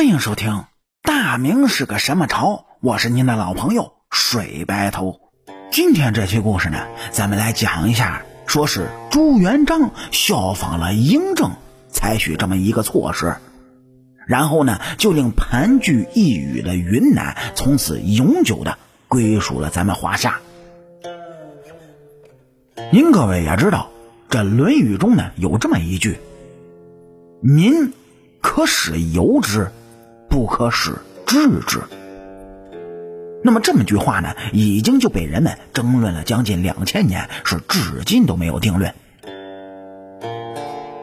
欢迎收听《大明是个什么朝》，我是您的老朋友水白头。今天这期故事呢，咱们来讲一下，说是朱元璋效仿了嬴政，采取这么一个措施，然后呢，就令盘踞一隅的云南从此永久的归属了咱们华夏。您各位也知道，这《论语》中呢有这么一句：“民可使由之。”不可使治之。那么这么句话呢，已经就被人们争论了将近两千年，是至今都没有定论。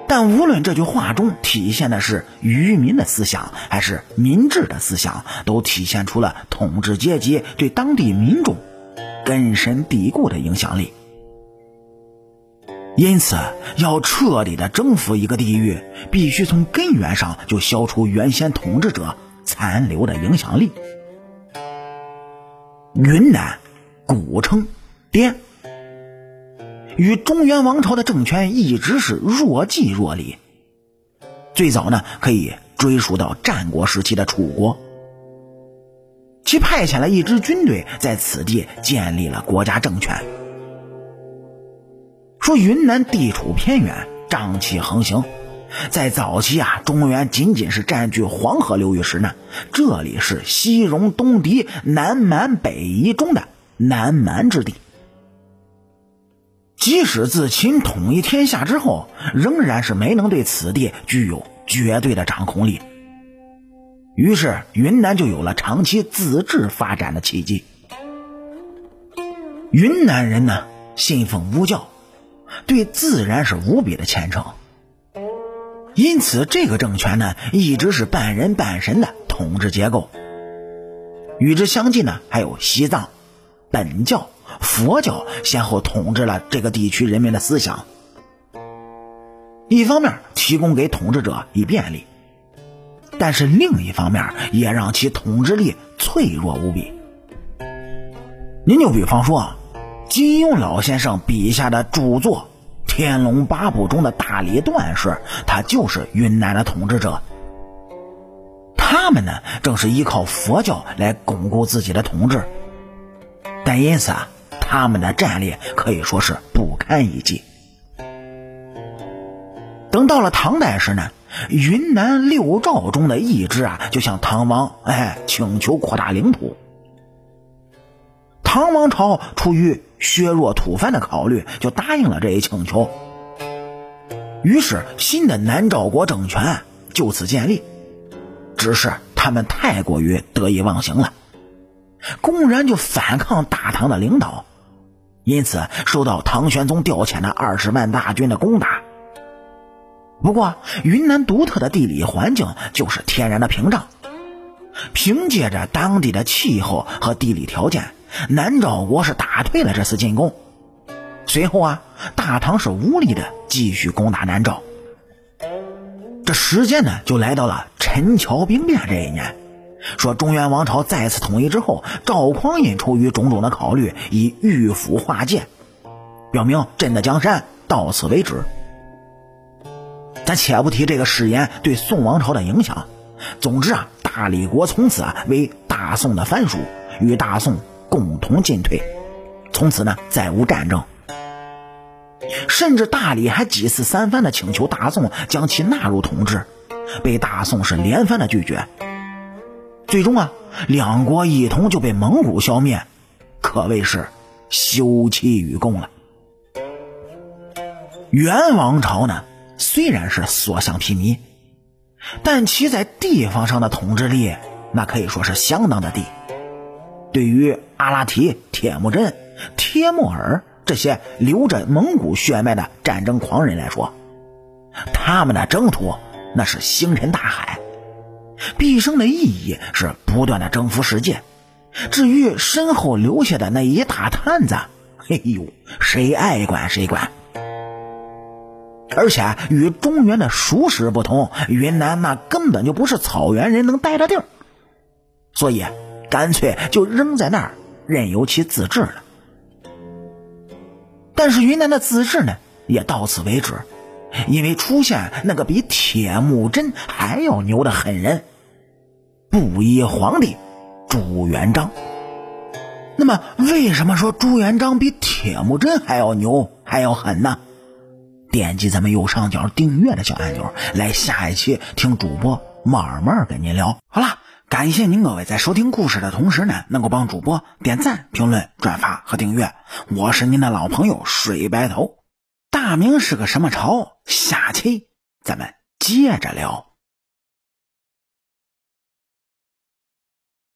但无论这句话中体现的是愚民的思想，还是民治的思想，都体现出了统治阶级对当地民众根深蒂固的影响力。因此，要彻底的征服一个地域，必须从根源上就消除原先统治者残留的影响力。云南古称滇，与中原王朝的政权一直是若即若离。最早呢，可以追溯到战国时期的楚国，其派遣了一支军队在此地建立了国家政权。说云南地处偏远，瘴气横行。在早期啊，中原仅仅是占据黄河流域时呢，这里是西戎东狄南蛮北夷中的南蛮之地。即使自秦统一天下之后，仍然是没能对此地具有绝对的掌控力。于是，云南就有了长期自治发展的契机。云南人呢，信奉巫教。对自然是无比的虔诚，因此这个政权呢一直是半人半神的统治结构。与之相近呢，还有西藏、本教、佛教先后统治了这个地区人民的思想。一方面提供给统治者以便利，但是另一方面也让其统治力脆弱无比。您就比方说。金庸老先生笔下的著作《天龙八部》中的大理段氏，他就是云南的统治者。他们呢，正是依靠佛教来巩固自己的统治，但因此啊，他们的战力可以说是不堪一击。等到了唐代时呢，云南六诏中的一支啊，就向唐王哎请求扩大领土。唐王朝出于削弱吐蕃的考虑，就答应了这一请求。于是，新的南诏国政权就此建立。只是他们太过于得意忘形了，公然就反抗大唐的领导，因此受到唐玄宗调遣的二十万大军的攻打。不过，云南独特的地理环境就是天然的屏障，凭借着当地的气候和地理条件。南诏国是打退了这次进攻，随后啊，大唐是无力的继续攻打南诏。这时间呢，就来到了陈桥兵变这一年。说中原王朝再次统一之后，赵匡胤出于种种的考虑，以御府划界，表明朕的江山到此为止。咱且不提这个誓言对宋王朝的影响，总之啊，大理国从此啊为大宋的藩属，与大宋。共同进退，从此呢再无战争。甚至大理还几次三番的请求大宋将其纳入统治，被大宋是连番的拒绝。最终啊，两国一同就被蒙古消灭，可谓是休戚与共了。元王朝呢，虽然是所向披靡，但其在地方上的统治力那可以说是相当的低。对于阿拉提、铁木真、帖木儿这些流着蒙古血脉的战争狂人来说，他们的征途那是星辰大海，毕生的意义是不断的征服世界。至于身后留下的那一大摊子，哎呦，谁爱管谁管。而且与中原的熟食不同，云南那根本就不是草原人能待的地儿，所以。干脆就扔在那儿，任由其自治了。但是云南的自治呢，也到此为止，因为出现那个比铁木真还要牛的狠人，布衣皇帝朱元璋。那么，为什么说朱元璋比铁木真还要牛，还要狠呢？点击咱们右上角订阅的小按钮，来下一期听主播慢慢跟您聊。好了，感谢您各位在收听故事的同时呢，能够帮主播点赞、评论、转发和订阅。我是您的老朋友水白头。大明是个什么朝？下期咱们接着聊。